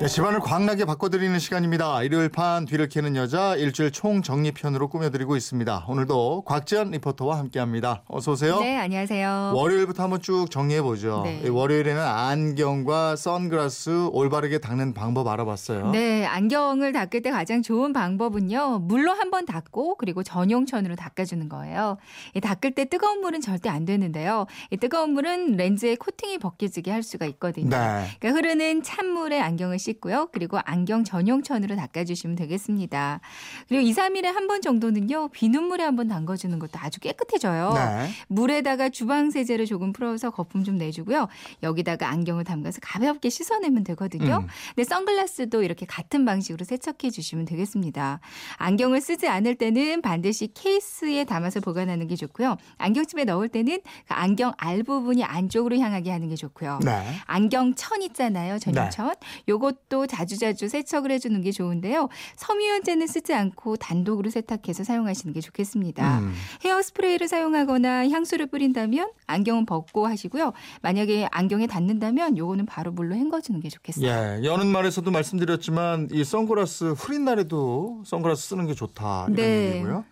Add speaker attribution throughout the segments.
Speaker 1: 네, 집안을 광나게 바꿔드리는 시간입니다. 일요일 판 뒤를 캐는 여자 일주일 총 정리편으로 꾸며드리고 있습니다. 오늘도 곽지연 리포터와 함께합니다. 어서 오세요.
Speaker 2: 네, 안녕하세요.
Speaker 1: 월요일부터 한번 쭉 정리해 보죠.
Speaker 2: 네.
Speaker 1: 월요일에는 안경과 선글라스 올바르게 닦는 방법 알아봤어요.
Speaker 2: 네, 안경을 닦을 때 가장 좋은 방법은요. 물로 한번 닦고 그리고 전용천으로 닦아주는 거예요. 이 닦을 때 뜨거운 물은 절대 안 되는데요. 이 뜨거운 물은 렌즈에 코팅이 벗겨지게 할 수가 있거든요.
Speaker 1: 네.
Speaker 2: 그러니까 흐르는 찬물에 안경을 씻 고요. 그리고 안경 전용천으로 닦아주시면 되겠습니다. 그리고 2, 3일에 한 번 정도는요. 비눗물에 한 번 담궈주는 것도 아주 깨끗해져요.
Speaker 1: 네.
Speaker 2: 물에다가 주방 세제를 조금 풀어서 거품 좀 내주고요. 여기다가 안경을 담가서 가볍게 씻어내면 되거든요.
Speaker 1: 음.
Speaker 2: 근데 선글라스도 이렇게 같은 방식으로 세척해 주시면 되겠습니다. 안경을 쓰지 않을 때는 반드시 케이스에 담아서 보관하는 게 좋고요. 안경집에 넣을 때는 그 안경 알 부분이 안쪽으로 향하게 하는 게 좋고요.
Speaker 1: 네.
Speaker 2: 안경천 있잖아요. 전용천. 요것 도 자주자주 세척을 해주는 게 좋은데요. 섬유유연제는 쓰지 않고 단독으로 세탁해서 사용하시는 게 좋겠습니다.
Speaker 1: 음.
Speaker 2: 헤어 스프레이를 사용하거나 향수를 뿌린다면 안경은 벗고 하시고요. 만약에 안경에 닿는다면 요거는 바로 물로 헹궈주는 게 좋겠어요.
Speaker 1: 예, 여는 말에서도 말씀드렸지만 이 선글라스 흐린 날에도 선글라스 쓰는 게 좋다 이런
Speaker 2: 네.
Speaker 1: 얘기고요.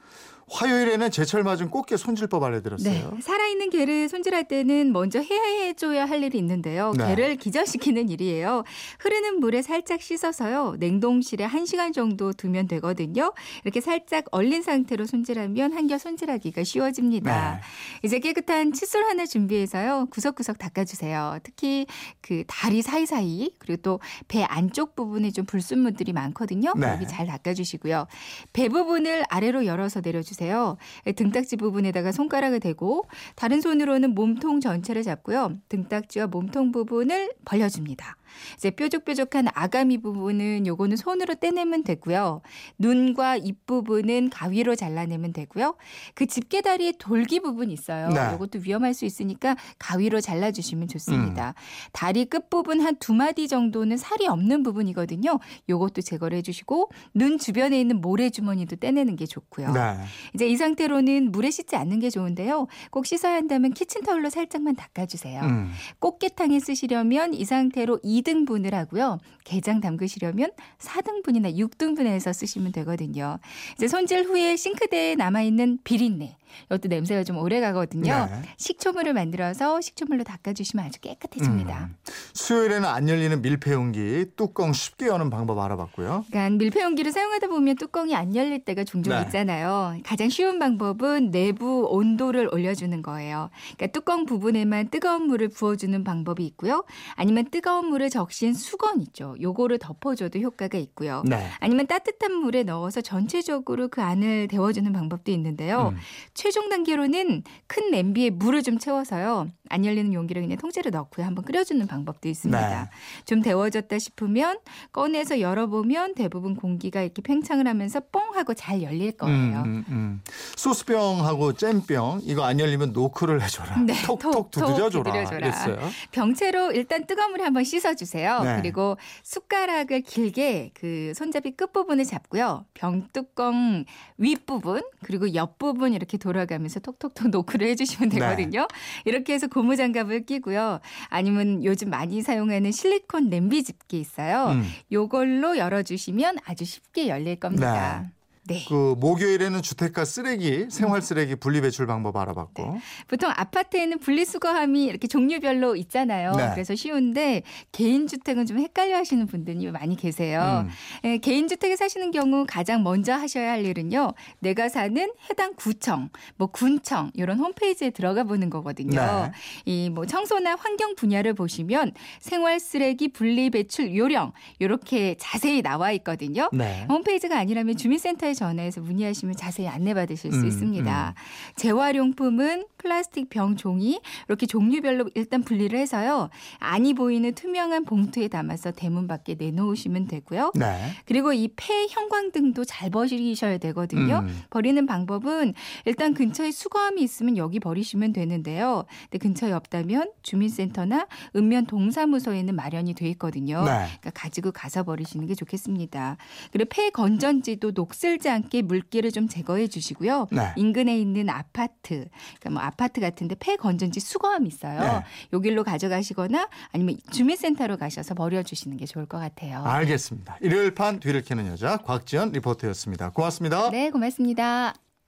Speaker 1: 화요일에는 제철 맞은 꽃게 손질법
Speaker 2: 네.
Speaker 1: 알려드렸어요.
Speaker 2: 살아있는 개를 손질할 때는 먼저 해줘야 할 일이 있는데요.
Speaker 1: 네.
Speaker 2: 개를 기절시키는 일이에요. 흐르는 물에 살짝 씻어서요. 냉동실에 1시간 정도 두면 되거든요. 이렇게 살짝 얼린 상태로 손질하면 한결 손질하기가 쉬워집니다.
Speaker 1: 네.
Speaker 2: 이제 깨끗한 칫솔 하나 준비해서요. 구석구석 닦아주세요. 특히 그 다리 사이사이 그리고 또 배 안쪽 부분에 좀 불순물들이 많거든요.
Speaker 1: 네.
Speaker 2: 여기 잘 닦아주시고요. 배 부분을 아래로 열어서 내려주세요. 등딱지 부분에다가 손가락을 대고 다른 손으로는 몸통 전체를 잡고요. 등딱지와 몸통 부분을 벌려줍니다. 이제 뾰족뾰족한 아가미 부분은 요거는 손으로 떼내면 되고요. 눈과 입 부분은 가위로 잘라내면 되고요. 그 집게다리의 돌기 부분 있어요.
Speaker 1: 네.
Speaker 2: 요것도 위험할 수 있으니까 가위로 잘라주시면
Speaker 1: 음.
Speaker 2: 좋습니다. 다리 끝 부분 한 두 마디 정도는 살이 없는 부분이거든요. 요것도 제거를 해주시고 눈 주변에 있는 모래주머니도 떼내는 게 좋고요.
Speaker 1: 네.
Speaker 2: 이제 이 상태로는 물에 씻지 않는 게 좋은데요. 꼭 씻어야 한다면 키친타올로 살짝만 닦아주세요.
Speaker 1: 음.
Speaker 2: 꽃게탕에 쓰시려면 이 상태로 2등분을 하고요. 게장 담그시려면 4등분이나 6등분해서 쓰시면 되거든요. 이제 손질 후에 싱크대에 남아있는 비린내. 이것도 냄새가 좀 오래 가거든요.
Speaker 1: 네.
Speaker 2: 식초물을 만들어서 식초물로 닦아주시면 아주 깨끗해집니다.
Speaker 1: 음. 수요일에는 안 열리는 밀폐용기 뚜껑 쉽게 여는 방법 알아봤고요.
Speaker 2: 그러니까 밀폐용기를 사용하다 보면 뚜껑이 안 열릴 때가 종종
Speaker 1: 네.
Speaker 2: 있잖아요. 가장 쉬운 방법은 내부 온도를 올려주는 거예요. 그러니까 뚜껑 부분에만 뜨거운 물을 부어주는 방법이 있고요. 아니면 뜨거운 물을 적신 수건 있죠. 요거를 덮어줘도 효과가 있고요.
Speaker 1: 네.
Speaker 2: 아니면 따뜻한 물에 넣어서 전체적으로 그 안을 데워주는 방법도 있는데요.
Speaker 1: 음.
Speaker 2: 최종 단계로는 큰 냄비에 물을 좀 채워서요. 안 열리는 용기를 그냥 통째로 넣고요. 한번 끓여주는 방법도 있습니다.
Speaker 1: 네.
Speaker 2: 좀 데워졌다 싶으면 꺼내서 열어보면 대부분 공기가 이렇게 팽창을 하면서 뽕 하고 잘 열릴 거예요.
Speaker 1: 음, 음, 음. 소스병하고 잼병 이거 안 열리면 노크를 해줘라.
Speaker 2: 네,
Speaker 1: 톡톡 두드려줘라.
Speaker 2: 두드려줘라.
Speaker 1: 이랬어요.
Speaker 2: 병채로 일단 뜨거운 물에 한번 씻어주세요.
Speaker 1: 네.
Speaker 2: 그리고 숟가락을 길게 그 손잡이 끝 부분을 잡고요. 병 뚜껑 윗 부분 그리고 옆 부분 이렇게 돌아가면서 톡톡톡 노크를 해주시면
Speaker 1: 네.
Speaker 2: 되거든요. 이렇게 해서 고무 장갑을 끼고요. 아니면 요즘 많이 사용하는 실리콘 냄비 집게 있어요.
Speaker 1: 음.
Speaker 2: 요걸로 열어주시면 아주 쉽게 열릴 겁니다. 네.
Speaker 1: 그 목요일에는 주택가 쓰레기, 생활 쓰레기 분리 배출 방법 알아봤고.
Speaker 2: 보통 아파트에는 분리수거함이 이렇게 종류별로 있잖아요.
Speaker 1: 네.
Speaker 2: 그래서 쉬운데 개인 주택은 좀 헷갈려 하시는 분들이 많이 계세요.
Speaker 1: 음.
Speaker 2: 예, 개인 주택에 사시는 경우 가장 먼저 하셔야 할 일은요. 내가 사는 해당 구청, 뭐 군청 이런 홈페이지에 들어가 보는 거거든요.
Speaker 1: 네.
Speaker 2: 이뭐 청소나 환경 분야를 보시면 생활 쓰레기 분리 배출 요령 이렇게 자세히 나와 있거든요.
Speaker 1: 네.
Speaker 2: 홈페이지가 아니라면 주민센터에 전화해서 문의하시면 자세히 안내받으실 수
Speaker 1: 음,
Speaker 2: 있습니다. 재활용품은 플라스틱 병 종이 이렇게 종류별로 일단 분리를 해서요. 안이 보이는 투명한 봉투에 담아서 대문 밖에 내놓으시면 되고요.
Speaker 1: 네.
Speaker 2: 그리고 이 폐 형광등도 잘 버리셔야 되거든요.
Speaker 1: 음.
Speaker 2: 버리는 방법은 일단 근처에 수거함이 있으면 여기 버리시면 되는데요. 근데 근처에 없다면 주민센터나 읍면 동사무소에는 마련이 돼 있거든요.
Speaker 1: 네.
Speaker 2: 그러니까 가지고 가서 버리시는 게 좋겠습니다. 그리고 폐 건전지도 녹슬지 원하지 않게 물기를 좀 제거해 주시고요.
Speaker 1: 네.
Speaker 2: 인근에 있는 아파트, 그러니까 뭐 아파트 같은데 폐 건전지 수거함 있어요.
Speaker 1: 네.
Speaker 2: 여기로 가져가시거나 아니면 주민센터로 가셔서 버려 주시는 게 좋을 것 같아요.
Speaker 1: 알겠습니다. 일요일 판 뒤를 캐는 여자 곽지연 리포터였습니다. 고맙습니다.
Speaker 2: 네, 고맙습니다.